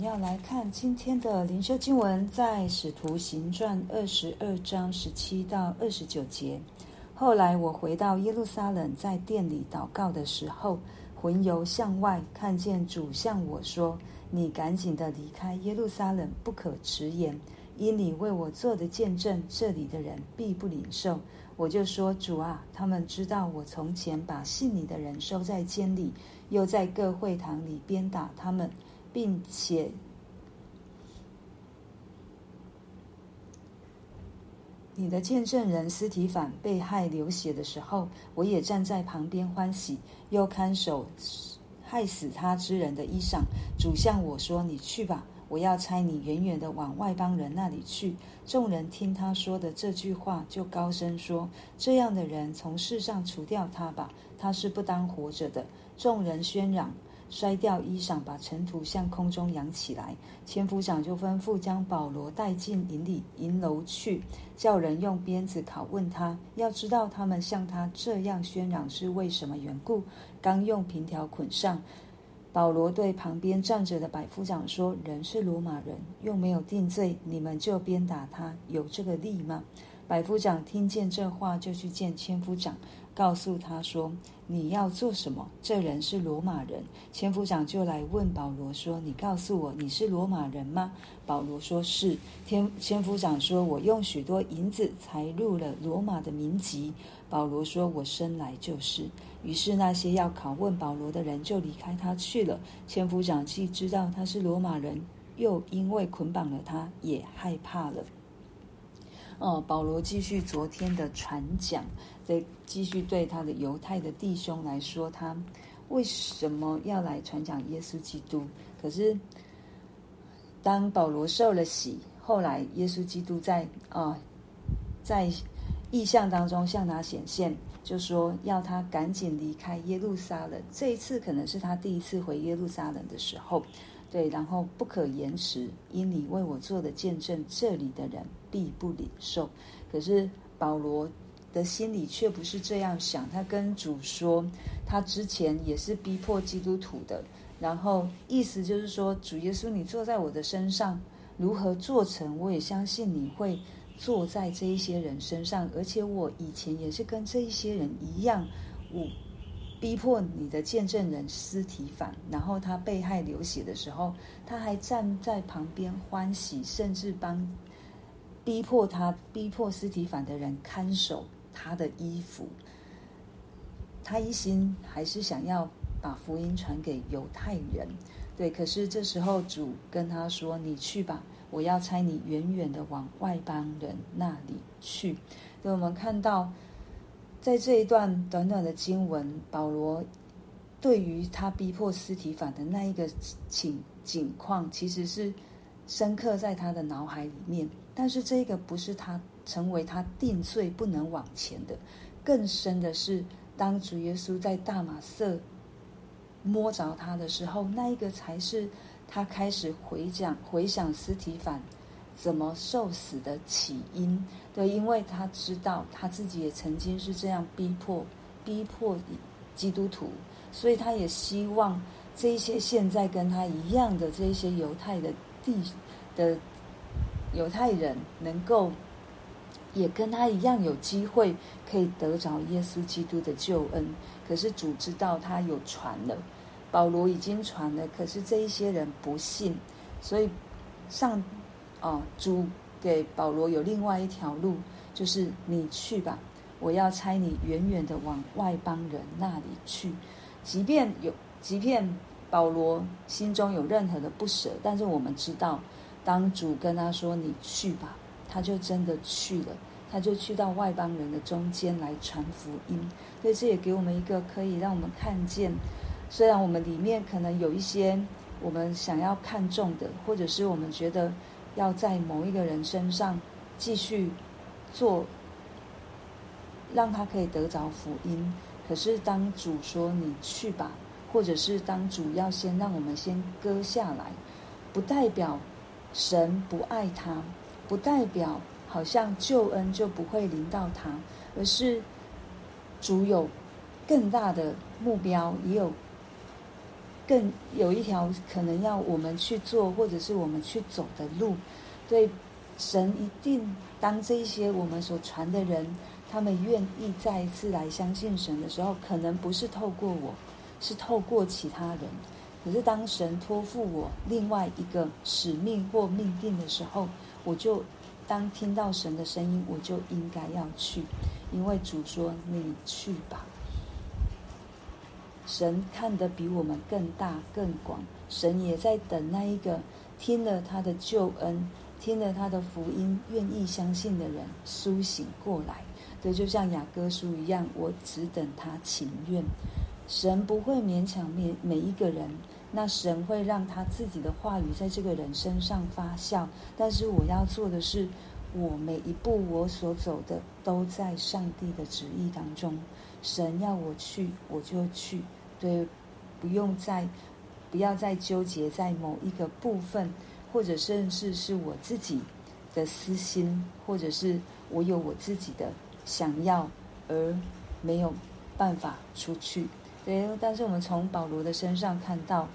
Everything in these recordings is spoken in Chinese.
要来看今天的灵修经文，在《使徒行传》二十二章十七到二十九节。后来我回到耶路撒冷，在殿里祷告的时候，魂游向外，看见主向我说：“你赶紧的离开耶路撒冷，不可迟延，因你为我做的见证，这里的人必不领受。”我就说：“主啊，他们知道我从前把信你的人收在监里，又在各会堂里鞭打他们。”并且，你的见证人司提反被害流血的时候，我也站在旁边欢喜，又看守害死他之人的衣裳。主向我说：“你去吧，我要差你远远的往外邦人那里去。”众人听他说的这句话，就高声说：“这样的人从世上除掉他吧，他是不当活着的。”众人喧嚷。摔掉衣裳，把尘土向空中扬起来。千夫长就吩咐将保罗带进营里营楼去，叫人用鞭子拷问他。要知道他们向他这样喧嚷是为什么缘故。刚用平条捆上，保罗对旁边站着的百夫长说：“人是罗马人，又没有定罪，你们就鞭打他，有这个理吗？”百夫长听见这话，就去见千夫长。告诉他说：“你要做什么？这人是罗马人。”千夫长就来问保罗说：“你告诉我，你是罗马人吗？”保罗说：“是。”千千夫长说：“我用许多银子才入了罗马的民籍。”保罗说：“我生来就是。”于是那些要拷问保罗的人就离开他去了。千夫长既知道他是罗马人，又因为捆绑了他，也害怕了。哦，保罗继续昨天的传讲，再继续对他的犹太的弟兄来说，他为什么要来传讲耶稣基督？可是当保罗受了洗，后来耶稣基督在啊、在意象当中向他显现，就说要他赶紧离开耶路撒冷。这一次可能是他第一次回耶路撒冷的时候。对，然后不可延迟，因你为我做的见证，这里的人必不领受。可是保罗的心里却不是这样想，他跟主说，他之前也是逼迫基督徒的，然后意思就是说，主耶稣，你坐在我的身上，如何做成，我也相信你会坐在这一些人身上，而且我以前也是跟这一些人一样，我。逼迫你的见证人斯提反，然后他被害流血的时候，他还站在旁边欢喜，甚至帮逼迫他、逼迫斯提反的人看守他的衣服。他一心还是想要把福音传给犹太人，对。可是这时候主跟他说：“你去吧，我要差你远远的往外邦人那里去。”所以，我们看到。在这一段短短的经文，保罗对于他逼迫斯提反的那一个情景况，其实是深刻在他的脑海里面。但是这个不是他成为他定罪不能往前的，更深的是，当主耶稣在大马色摸着他的时候，那一个才是他开始回讲回想斯提反。怎么受死的起因？对，因为他知道他自己也曾经是这样逼迫、逼迫基督徒，所以他也希望这一些现在跟他一样的这一些犹太的地的犹太人，能够也跟他一样有机会可以得着耶稣基督的救恩。可是主知道他有传了，保罗已经传了，可是这一些人不信，所以上。哦，主给保罗有另外一条路，就是你去吧，我要差你远远的往外邦人那里去。即便有，即便保罗心中有任何的不舍，但是我们知道，当主跟他说你去吧，他就真的去了，他就去到外邦人的中间来传福音。所以这也给我们一个可以让我们看见，虽然我们里面可能有一些我们想要看重的，或者是我们觉得。要在某一个人身上继续做，让他可以得着福音。可是当主说你去吧，或者是当主要先让我们先割下来，不代表神不爱他，不代表好像救恩就不会临到他，而是主有更大的目标，也有更有一条可能要我们去做，或者是我们去走的路。对，神一定当这一些我们所传的人，他们愿意再一次来相信神的时候，可能不是透过我，是透过其他人。可是当神托付我另外一个使命或命定的时候，我就当听到神的声音，我就应该要去，因为主说你去吧。神看得比我们更大更广，神也在等那一个听了他的救恩、听了他的福音、愿意相信的人苏醒过来。这就像雅各书一样，我只等他情愿。神不会勉强每每一个人，那神会让他自己的话语在这个人身上发酵。但是我要做的是，我每一步我所走的都在上帝的旨意当中。神要我去，我就去。对，不用再，不要再纠结在某一个部分，或者甚至是我自己的私心，或者是我有我自己的想要，而没有办法出去。对，但是我们从保罗的身上看到，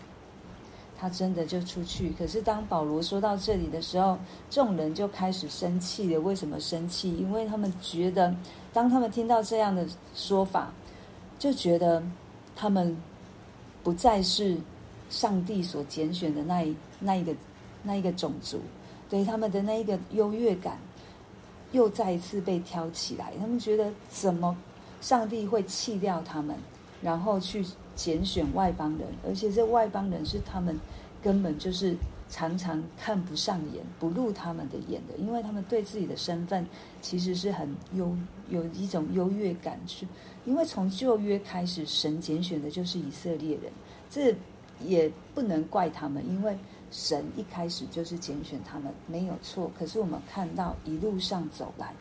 他真的就出去。可是当保罗说到这里的时候，众人就开始生气了。为什么生气？因为他们觉得，当他们听到这样的说法，就觉得他们不再是上帝所拣选的那一那一个那一个种族，对他们的那一个优越感又再一次被挑起来。他们觉得，怎么上帝会弃掉他们？然后去拣选外邦人，而且这外邦人是他们根本就是常常看不上眼、不入他们的眼的，因为他们对自己的身份其实是很优，有一种优越感。是，因为从旧约开始，神拣选的就是以色列人，这也不能怪他们，因为神一开始就是拣选他们，没有错。可是我们看到一路上走来，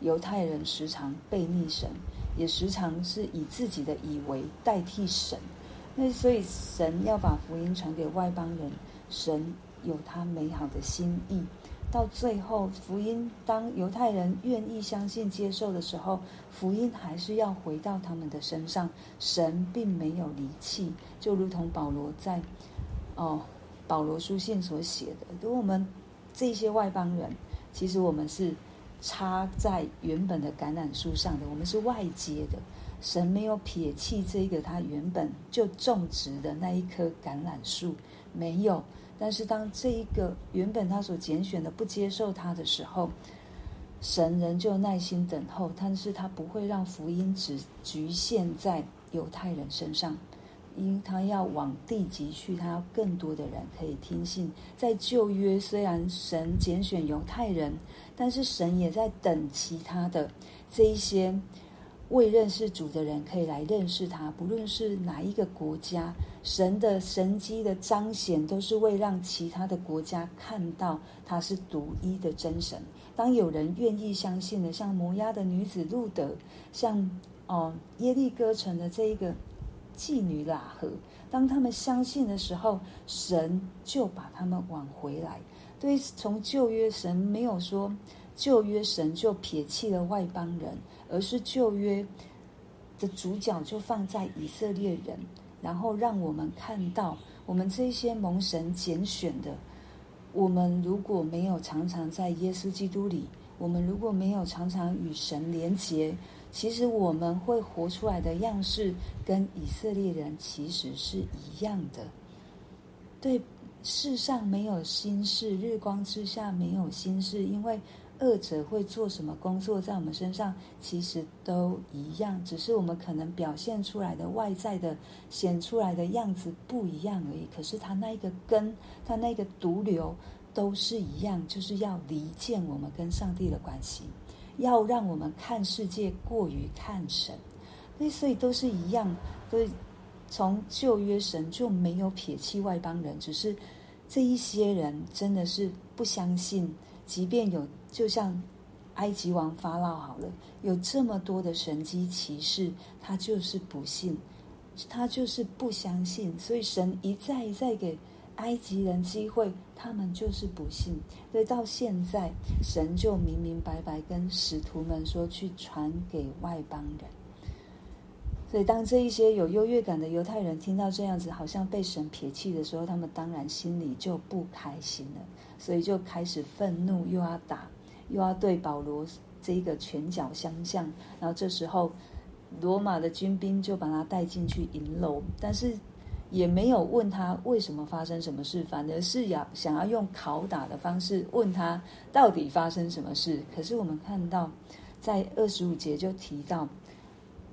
犹太人时常背逆神。也时常是以自己的以为代替神，那所以神要把福音传给外邦人，神有他美好的心意。到最后，福音当犹太人愿意相信接受的时候，福音还是要回到他们的身上。神并没有离弃，就如同保罗在哦保罗书信所写的，如果我们这些外邦人，其实我们是。插在原本的橄榄树上的，我们是外接的。神没有撇弃这个他原本就种植的那一棵橄榄树，没有。但是当这一个原本他所拣选的不接受他的时候，神仍旧耐心等候，但是他不会让福音只局限在犹太人身上。因他要往地极去，他要更多的人可以听信。在旧约，虽然神拣选犹太人，但是神也在等其他的这一些未认识主的人可以来认识他。不论是哪一个国家，神的神迹的彰显，都是为让其他的国家看到他是独一的真神。当有人愿意相信的，像摩押的女子路得，像哦耶利哥城的这一个。妓女喇合，当他们相信的时候，神就把他们挽回来。对，从旧约神没有说旧约神就撇弃了外邦人，而是旧约的主角就放在以色列人，然后让我们看到我们这些蒙神拣选的，我们如果没有常常在耶稣基督里，我们如果没有常常与神连结。其实我们会活出来的样式，跟以色列人其实是一样的。对，世上没有心事，日光之下没有心事，因为二者会做什么工作在我们身上，其实都一样，只是我们可能表现出来的外在的显出来的样子不一样而已。可是他那一个根，他那个毒瘤都是一样，就是要离间我们跟上帝的关系。要让我们看世界过于看神，所以都是一样。所以从旧约神就没有撇弃外邦人，只是这一些人真的是不相信。即便有，就像埃及王法老好了，有这么多的神机骑士，他就是不信，他就是不相信。所以神一再一再给。埃及人机会，他们就是不信。所以到现在，神就明明白白跟使徒们说，去传给外邦人。所以，当这一些有优越感的犹太人听到这样子，好像被神撇弃的时候，他们当然心里就不开心了，所以就开始愤怒，又要打，又要对保罗这一个拳脚相向。然后这时候，罗马的军兵就把他带进去营楼，但是也没有问他为什么发生什么事，反而是要想要用拷打的方式问他到底发生什么事。可是我们看到，在二十五节就提到。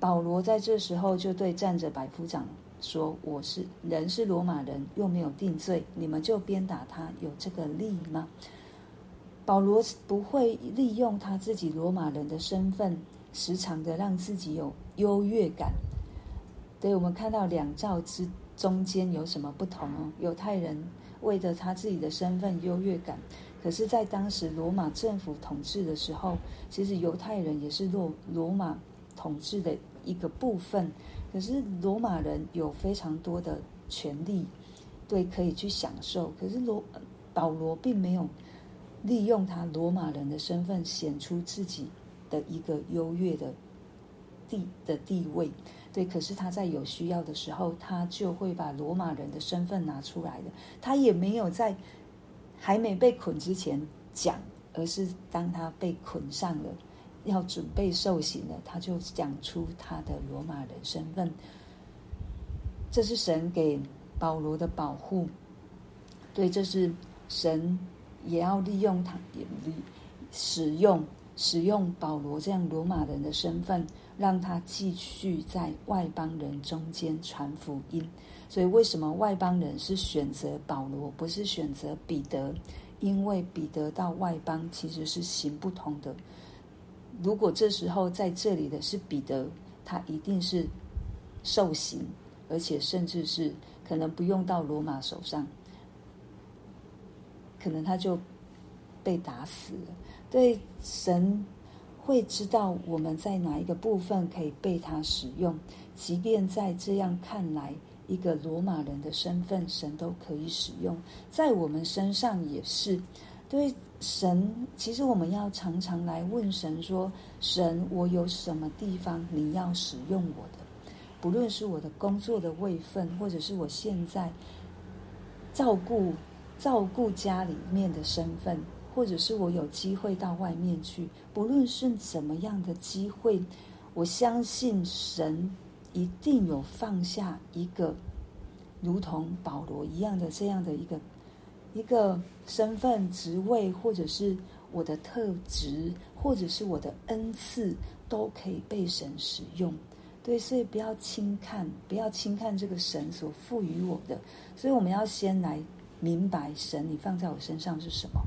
保罗在这时候就对站着百夫长说：“我是人，是罗马人，又没有定罪，你们就鞭打他，有这个利吗？”保罗不会利用他自己罗马人的身份，时常的让自己有优越感。对，我们看到两造之中间有什么不同哦？犹太人为着他自己的身份优越感，可是，在当时罗马政府统治的时候，其实犹太人也是罗罗马统治的。一个部分，可是罗马人有非常多的权利，对，可以去享受。可是罗保罗并没有利用他罗马人的身份显出自己的一个优越的地的地位，对。可是他在有需要的时候，他就会把罗马人的身份拿出来的。他也没有在还没被捆之前讲，而是当他被捆上了。要准备受刑了，他就讲出他的罗马人身份。这是神给保罗的保护，对，这是神也要利用他，也利使用使用保罗这样罗马人的身份，让他继续在外邦人中间传福音。所以，为什么外邦人是选择保罗，不是选择彼得？因为彼得到外邦其实是行不通的。如果这时候在这里的是彼得，他一定是受刑，而且甚至是可能不用到罗马手上，可能他就被打死了。对，神会知道我们在哪一个部分可以被他使用，即便在这样看来，一个罗马人的身份，神都可以使用，在我们身上也是。对。神，其实我们要常常来问神说：“神，我有什么地方你要使用我的？不论是我的工作的位分，或者是我现在照顾照顾家里面的身份，或者是我有机会到外面去，不论是怎么样的机会，我相信神一定有放下一个如同保罗一样的这样的一个。”一个身份、职位，或者是我的特质，或者是我的恩赐，都可以被神使用。对，所以不要轻看，不要轻看这个神所赋予我的。所以我们要先来明白神你放在我身上是什么。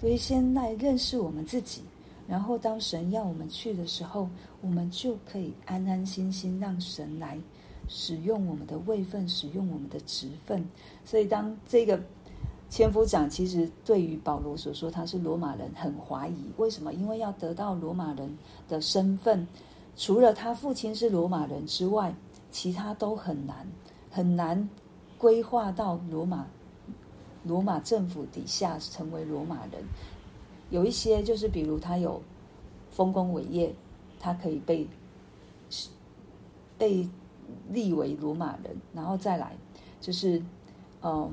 所以先来认识我们自己，然后当神要我们去的时候，我们就可以安安心心让神来使用我们的位分，使用我们的职分。所以当这个。千夫长其实对于保罗所说他是罗马人很怀疑，为什么？因为要得到罗马人的身份，除了他父亲是罗马人之外，其他都很难，很难规划到罗马罗马政府底下成为罗马人。有一些就是，比如他有丰功伟业，他可以被被立为罗马人，然后再来就是，嗯。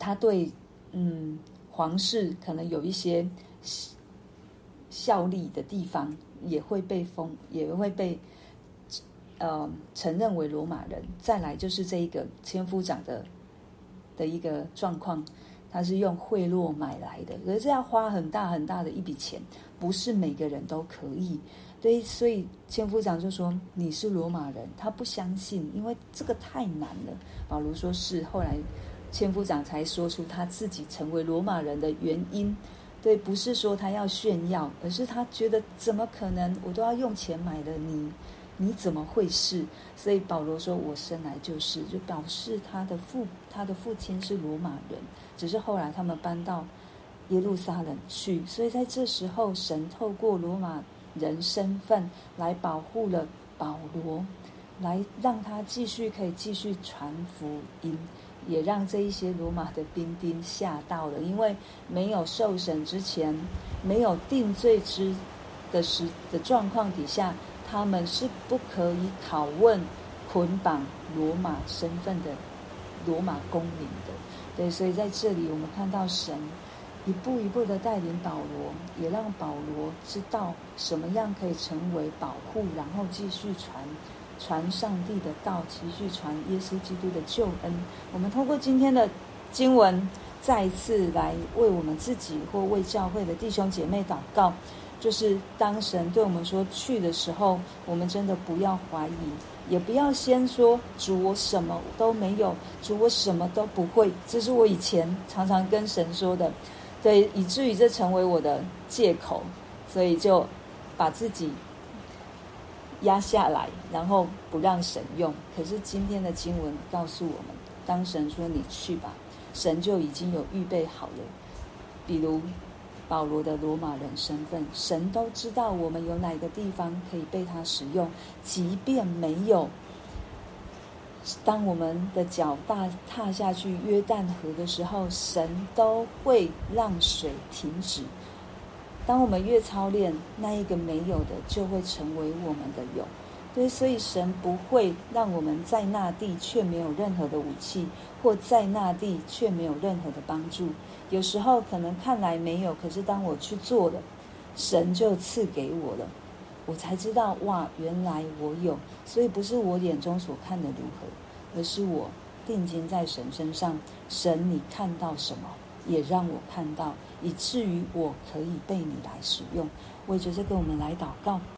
他对，嗯，皇室可能有一些效力的地方，也会被封，也会被，呃，承认为罗马人。再来就是这一个千夫长的的一个状况，他是用贿赂买来的，可是要花很大很大的一笔钱，不是每个人都可以。对，所以千夫长就说你是罗马人，他不相信，因为这个太难了。保罗说是，后来。千夫长才说出他自己成为罗马人的原因，对，不是说他要炫耀，而是他觉得怎么可能，我都要用钱买了你，你怎么会是？所以保罗说：“我生来就是”，就表示他的父他的父亲是罗马人，只是后来他们搬到耶路撒冷去，所以在这时候，神透过罗马人身份来保护了保罗，来让他继续可以继续传福音。也让这一些罗马的兵丁吓到了，因为没有受审之前，没有定罪之的时的状况底下，他们是不可以拷问捆绑罗马身份的罗马公民的。对，所以在这里我们看到神一步一步的带领保罗，也让保罗知道什么样可以成为保护，然后继续传传上帝的道，继续传耶稣基督的救恩。我们通过今天的经文，再一次来为我们自己或为教会的弟兄姐妹祷告，就是当神对我们说去的时候，我们真的不要怀疑，也不要先说主我什么都没有，主我什么都不会。这是我以前常常跟神说的，对，以至于这成为我的借口，所以就把自己压下来，然后不让神用。可是今天的经文告诉我们，当神说你去吧。神就已经有预备好了，比如保罗的罗马人身份，神都知道我们有哪个地方可以被他使用，即便没有，当我们的脚大踏下去约旦河的时候，神都会让水停止。当我们越操练，那一个没有的就会成为我们的有。对，所以神不会让我们在那地却没有任何的武器，或在那地却没有任何的帮助。有时候可能看来没有，可是当我去做了，神就赐给我了，我才知道哇，原来我有。所以不是我眼中所看的如何，而是我定睛在神身上。神，你看到什么，也让我看到，以至于我可以被你来使用。为着这个，我们来祷告。